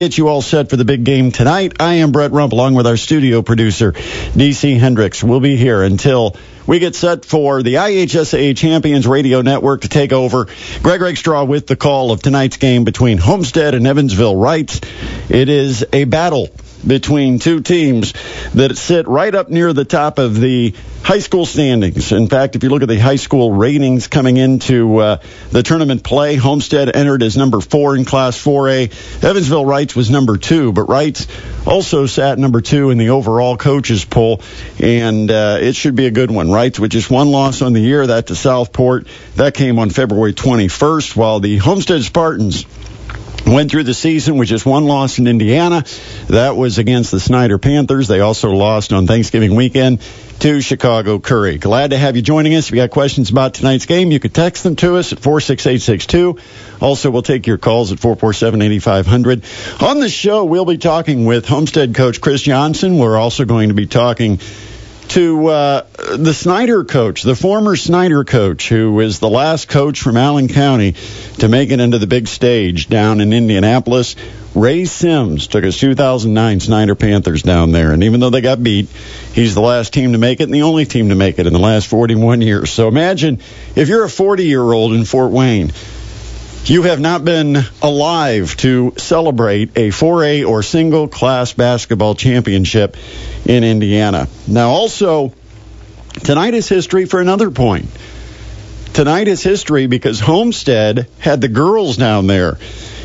Get you all set for the big game tonight. I am Brett Rump along with our studio producer, DC Hendricks. We'll be here until we get set for the IHSA Champions Radio Network to take over. Greg Rakestraw with the call of tonight's game between Homestead and Evansville Reitz. It is a battle between two teams that sit right up near the top of the high school standings. In fact, if you look at the high school ratings coming into uh, the tournament play, Homestead entered as number four in Class 4A. Evansville Reitz was number two, but Reitz also sat number two in the overall coaches poll, and uh, it should be a good one. Reitz with just one loss on the year, that to Southport. That came on February 21st, while the Homestead Spartans Went through the season with just one loss in Indiana. That was against the Snider Panthers. They also lost on Thanksgiving weekend to Chicago Curie. Glad to have you joining us. If you got questions about tonight's game, you could text them to us at 46862. Also, we'll take your calls at 447-8500. On the show, we'll be talking with Homestead coach Chris Johnson. We're also going to be talking to uh, the Snider coach, the former Snider coach, who is the last coach from Allen County to make it into the big stage down in Indianapolis. Ray Sims took his 2009 Snider Panthers down there, and even though they got beat, he's the last team to make it and the only team to make it in the last 41 years. So imagine if you're a 40 year old in Fort Wayne you have not been alive to celebrate a 4A or single class basketball championship in Indiana. Now, also, tonight is history for another point. Tonight is history because Homestead had the girls down there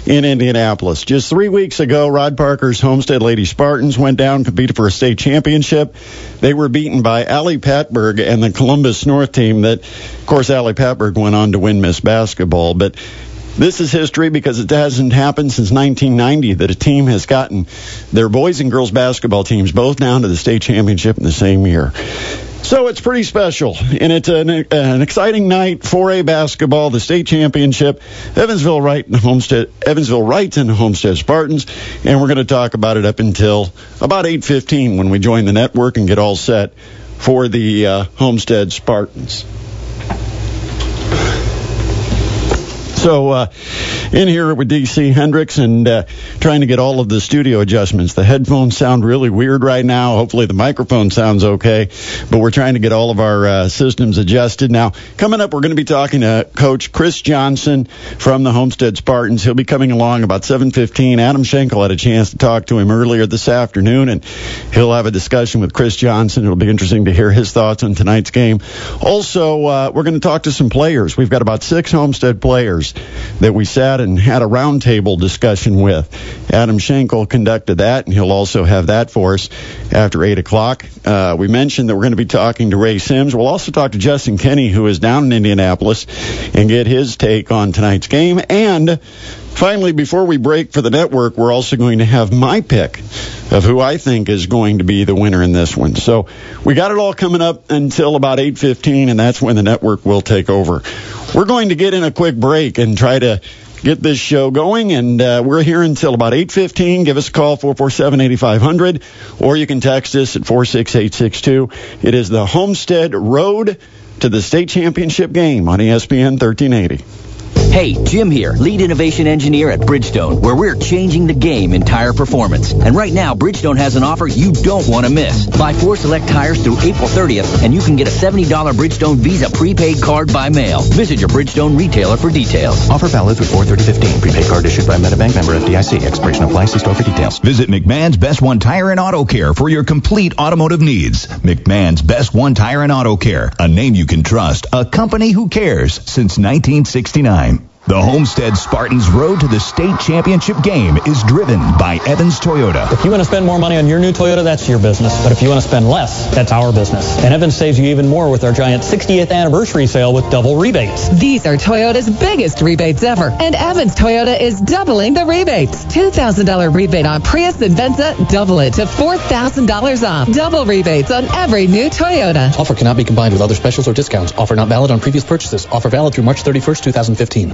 in Indianapolis. Just three weeks ago, Rod Parker's Homestead Lady Spartans went down, and competed for a state championship. They were beaten by Ali Patberg and the Columbus North team that, of course, Ali Patberg went on to win Miss Basketball. But this is history because it hasn't happened since 1990 that a team has gotten their boys and girls basketball teams both down to the state championship in the same year. So it's pretty special, and it's an, an exciting night. 4A basketball, the state championship, Evansville Reitz and Homestead, Evansville Reitz and Homestead Spartans, and we're going to talk about it up until about 8:15 when we join the network and get all set for the uh, Homestead Spartans. So, uh, in here with DC Hendricks and uh, trying to get all of the studio adjustments. The headphones sound really weird right now. Hopefully, the microphone sounds okay, but we're trying to get all of our uh, systems adjusted. Now, coming up, we're going to be talking to Coach Chris Johnson from the Homestead Spartans. He'll be coming along about 7:15. Adam Schenkel had a chance to talk to him earlier this afternoon, and he'll have a discussion with Chris Johnson. It'll be interesting to hear his thoughts on tonight's game. Also, uh, we're going to talk to some players. We've got about six Homestead players that we sat and had a roundtable discussion with. Adam Schenkel conducted that, and he'll also have that for us after 8 o'clock. Uh, we mentioned that we're going to be talking to Ray Sims. We'll also talk to Justin Kenny, who is down in Indianapolis, and get his take on tonight's game. And Finally, before we break for the network, we're also going to have my pick of who I think is going to be the winner in this one. So we got it all coming up until about 8:15, and that's when the network will take over. We're going to get in a quick break and try to get this show going, and uh, we're here until about 8:15. Give us a call 447-8500, or you can text us at 46862. It is the Homestead Road to the state championship game on ESPN 1380. Hey, Jim here, lead innovation engineer at Bridgestone, where we're changing the game in tire performance. And right now, Bridgestone has an offer you don't want to miss. Buy four select tires through April 30th, and you can get a $70 Bridgestone Visa prepaid card by mail. Visit your Bridgestone retailer for details. Offer valid through 43015. Prepaid card issued by Metabank member FDIC. Expiration applies. See store for details. Visit McMahon's Best One Tire and Auto Care for your complete automotive needs. McMahon's Best One Tire and Auto Care, a name you can trust, a company who cares since 1969. The Homestead Spartans road to the state championship game is driven by Evans Toyota. If you want to spend more money on your new Toyota, that's your business. But if you want to spend less, that's our business. And Evans saves you even more with our giant 60th anniversary sale with double rebates. These are Toyota's biggest rebates ever. And Evans Toyota is doubling the rebates. $2,000 rebate on Prius and Venza, double it to $4,000 off. Double rebates on every new Toyota. Offer cannot be combined with other specials or discounts. Offer not valid on previous purchases. Offer valid through March 31st, 2015.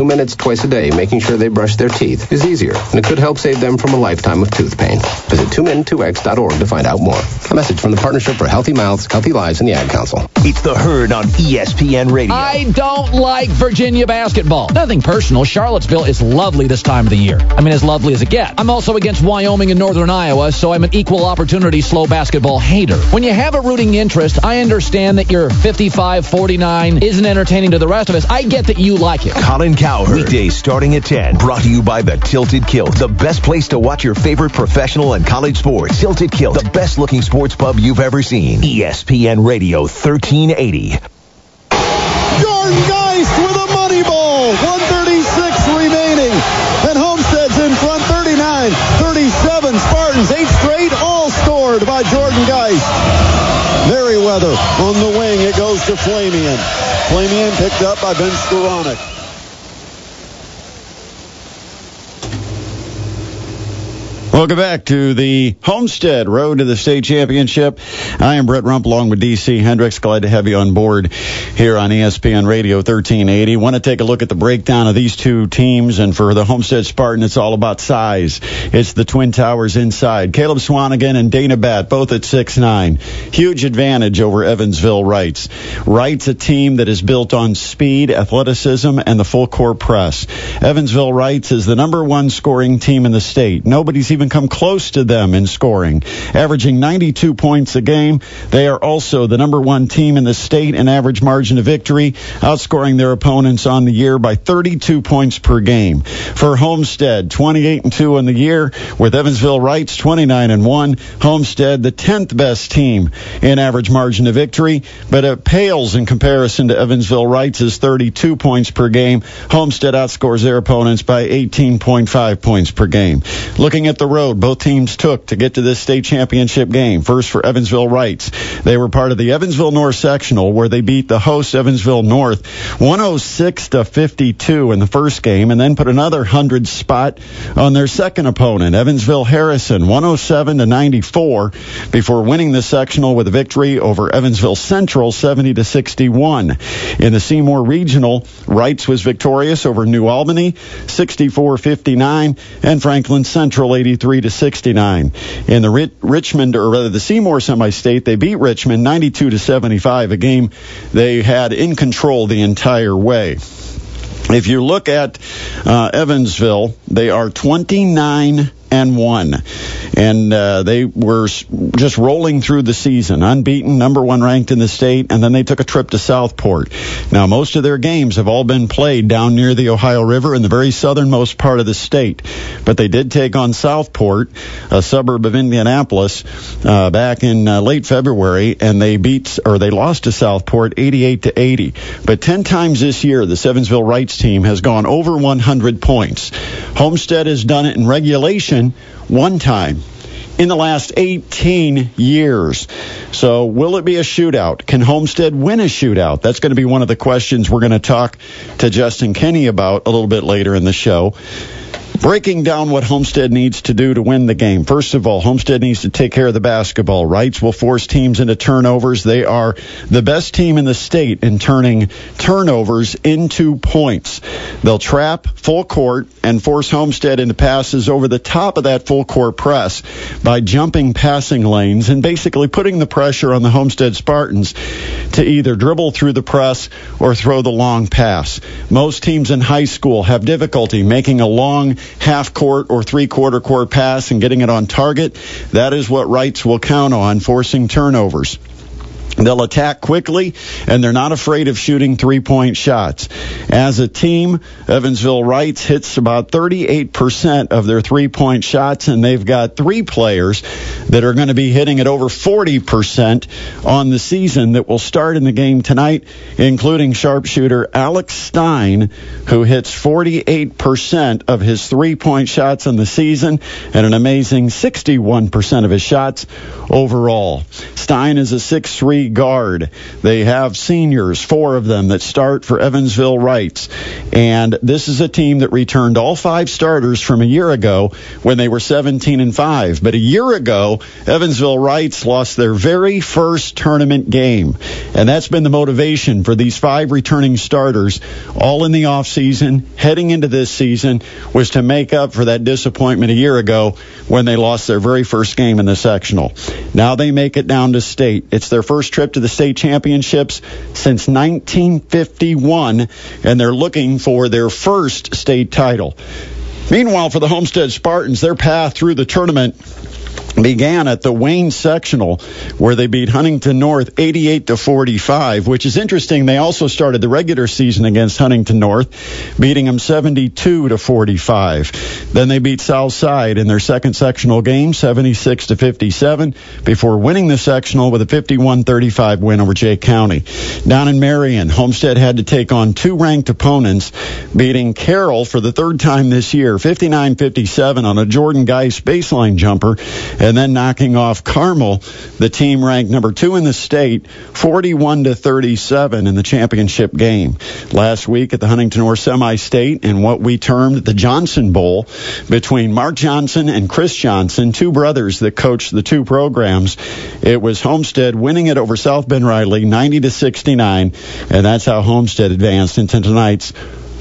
But two minutes twice a day making sure they brush their teeth is easier, and it could help save them from a lifetime of tooth pain. Visit 2min2x.org to find out more. A message from the Partnership for Healthy Mouths, Healthy Lives, and the Ad Council. It's the herd on ESPN Radio. I don't like Virginia basketball. Nothing personal. Charlottesville is lovely this time of the year. I mean, as lovely as it gets. I'm also against Wyoming and Northern Iowa, so I'm an equal opportunity slow basketball hater. When you have a rooting interest, I understand that your 55 49 isn't entertaining to the rest of us. I get that you like it. Colin Cowherd. Weekdays starting at 10. Brought to you by the Tilted Kilt. The best place to watch your favorite professional and college sports. Tilted Kilt. The best looking sports pub you've ever seen. ESPN Radio 1380. Jordan Geist with a money ball. 136 remaining. And Homestead's in front 39 37. Spartans, eight straight, all scored by Jordan Geist. Merriweather on the wing. It goes to Flamian. Flamian picked up by Ben Skoranek. Welcome back to the Homestead Road to the State Championship. I am Brett Rump along with DC Hendricks. Glad to have you on board here on ESPN Radio 1380. Want to take a look at the breakdown of these two teams. And for the Homestead Spartan, it's all about size. It's the Twin Towers inside. Caleb Swanigan and Dana Bat, both at six nine. Huge advantage over Evansville Reitz. Reitz, a team that is built on speed, athleticism, and the full court press. Evansville Reitz is the number one scoring team in the state. Nobody's even come close to them in scoring, averaging 92 points a game. They are also the number one team in the state in average margin of victory, outscoring their opponents on the year by 32 points per game. For Homestead, 28 and 2 in the year, with Evansville Reitz 29 and 1. Homestead, the 10th best team in average margin of victory, but it pales in comparison to Evansville Reitz's 32 points per game. Homestead outscores their opponents by 18.5 points per game. Looking at the road both teams took to get to this state championship game. First for Evansville Reitz. They were part of the Evansville North sectional where they beat the host Evansville North 106 to 52 in the first game and then put another 100 spot on their second opponent, Evansville Harrison 107 to 94 before winning the sectional with a victory over Evansville Central 70 to 61. In the Seymour Regional, Reitz was victorious over New Albany 64-59 and Franklin Central 83 to 69. In the Rich- Richmond, or rather the Seymour semi-state, they beat Richmond 92 to 75, a game they had in control the entire way. If you look at uh, Evansville, they are 29 and one, and uh, they were just rolling through the season, unbeaten, number one ranked in the state, and then they took a trip to Southport. Now, most of their games have all been played down near the Ohio River in the very southernmost part of the state, but they did take on Southport, a suburb of Indianapolis, uh, back in uh, late February, and they beat or they lost to Southport 88 to 80. But 10 times this year, the Evansville Reitz team has gone over 100 points. Homestead has done it in regulation one time in the last 18 years. So, will it be a shootout? Can Homestead win a shootout? That's going to be one of the questions we're going to talk to Justin Kenny about a little bit later in the show. Breaking down what Homestead needs to do to win the game. First of all, Homestead needs to take care of the basketball. Reitz will force teams into turnovers. They are the best team in the state in turning turnovers into points. They'll trap full court and force Homestead into passes over the top of that full court press by jumping passing lanes and basically putting the pressure on the Homestead Spartans to either dribble through the press or throw the long pass. Most teams in high school have difficulty making a long half court or three quarter court pass and getting it on target. That is what Reitz will count on, forcing turnovers. They'll attack quickly, and they're not afraid of shooting three point shots. As a team, Evansville Reitz hits about 38% of their three point shots, and they've got three players that are going to be hitting at over 40% on the season that will start in the game tonight, including sharpshooter Alex Stein, who hits 48% of his three point shots on the season and an amazing 61% of his shots overall. Stein is a 6'3 guard. They have seniors, four of them that start for Evansville Reitz. And this is a team that returned all five starters from a year ago when they were 17 and 5. But a year ago, Evansville Reitz lost their very first tournament game. And that's been the motivation for these five returning starters all in the offseason, heading into this season, was to make up for that disappointment a year ago when they lost their very first game in the sectional. Now they make it down to state. It's their first trip to the state championships since 1951, and they're looking for their first state title. Meanwhile, for the Homestead Spartans, their path through the tournament began at the Wayne sectional where they beat Huntington North 88 to 45, which is interesting. They also started the regular season against Huntington North, beating them 72 to 45. Then they beat Southside in their second sectional game 76 to 57 before winning the sectional with a 51-35 win over Jay County. Down in Marion, Homestead had to take on two ranked opponents, beating Carroll for the third time this year 59-57 on a Jordan Geist baseline jumper and then knocking off Carmel, the team ranked number two in the state, 41 to 37 in the championship game. Last week at the Huntington North Semi-State in what we termed the Johnson Bowl between Mark Johnson and Chris Johnson, two brothers that coached the two programs. It was Homestead winning it over South Bend Riley 90 to 69, and that's how Homestead advanced into tonight's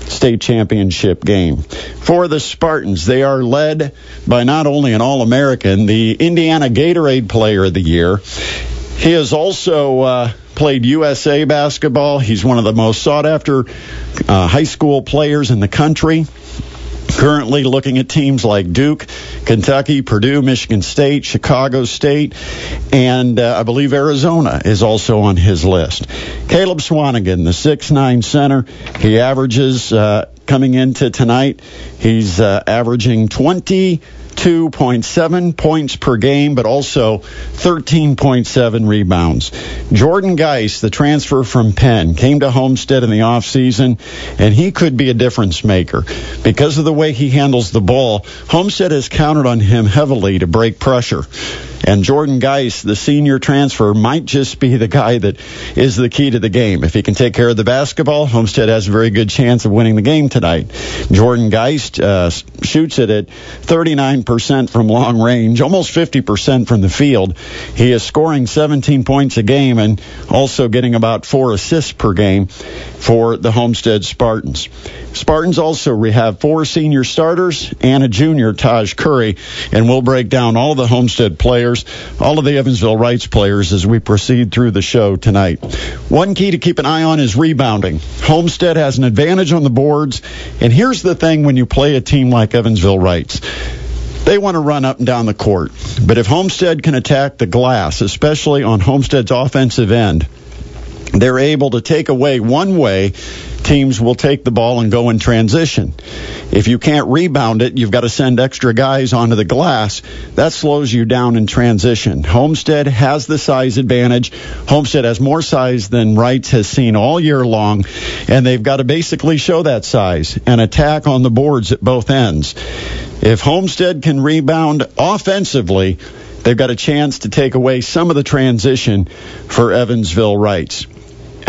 state championship game. For the Spartans, they are led by not only an All American, the Indiana Gatorade Player of the Year. He has also uh, played USA basketball. He's one of the most sought after uh, high school players in the country currently looking at teams like Duke, Kentucky, Purdue, Michigan State, Chicago State, and uh, I believe Arizona is also on his list. Caleb Swanigan, the six-nine center, he averages uh, coming into tonight, he's uh, averaging 22.7 points per game, but also 13.7 rebounds. Jordan Geist, the transfer from Penn, came to Homestead in the offseason, and he could be a difference maker. Because of the way he handles the ball, Homestead has counted on him heavily to break pressure. And Jordan Geist, the senior transfer, might just be the guy that is the key to the game. If he can take care of the basketball, Homestead has a very good chance of winning the game tonight. Jordan Geist uh, shoots it at 39% from long range, almost 50% from the field. He is scoring 17 points a game and also getting about four assists per game for the Homestead Spartans. Spartans also have four senior starters and a junior, Taj Curry, and we'll break down all the Homestead players, all of the Evansville Reitz players as we proceed through the show tonight. One key to keep an eye on is rebounding. Homestead has an advantage on the boards, and here's the thing when you play a team like Evansville Reitz. They want to run up and down the court. But if Homestead can attack the glass, especially on Homestead's offensive end, they're able to take away one way teams will take the ball and go in transition. If you can't rebound it, you've got to send extra guys onto the glass. That slows you down in transition. Homestead has the size advantage. Homestead has more size than Reitz has seen all year long, and they've got to basically show that size and attack on the boards at both ends. If Homestead can rebound offensively, they've got a chance to take away some of the transition for Evansville Reitz.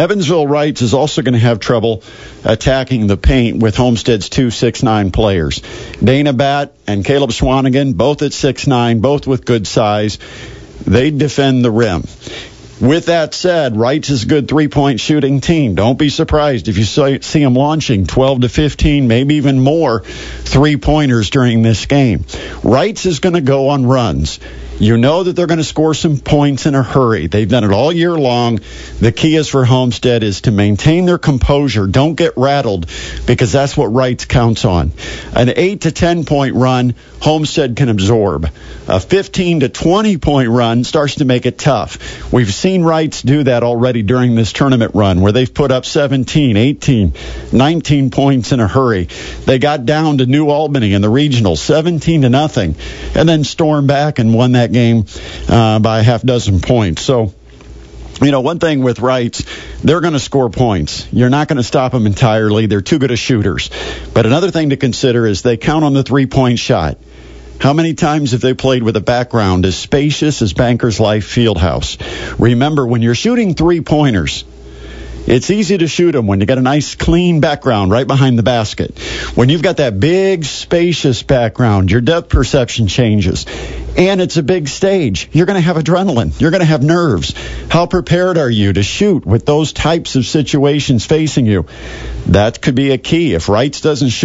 Evansville Reitz is also going to have trouble attacking the paint with Homestead's two six-nine players. Dana Bat and Caleb Swanigan, both at six-nine, both with good size. They defend the rim. With that said, Reitz is a good three-point shooting team. Don't be surprised if you see them launching 12 to 15, maybe even more three-pointers during this game. Reitz is going to go on runs. You know that they're going to score some points in a hurry. They've done it all year long. The key is for Homestead is to maintain their composure. Don't get rattled because that's what Reitz counts on. An 8 to 10 point run, Homestead can absorb. A 15 to 20 point run starts to make it tough. We've seen Reitz do that already during this tournament run where they've put up 17, 18, 19 points in a hurry. They got down to New Albany in the regional 17 to nothing and then stormed back and won that game uh, by a half dozen points. So, you know, one thing with Reitz, they're going to score points. You're not going to stop them entirely. They're too good as shooters. But another thing to consider is they count on the three point shot. How many times have they played with a background as spacious as Bankers Life Fieldhouse? Remember, when you're shooting three pointers, it's easy to shoot them when you got a nice clean background right behind the basket. When you've got that big spacious background, your depth perception changes. And it's a big stage. You're going to have adrenaline. You're going to have nerves. How prepared are you to shoot with those types of situations facing you? That could be a key. If Reitz doesn't shoot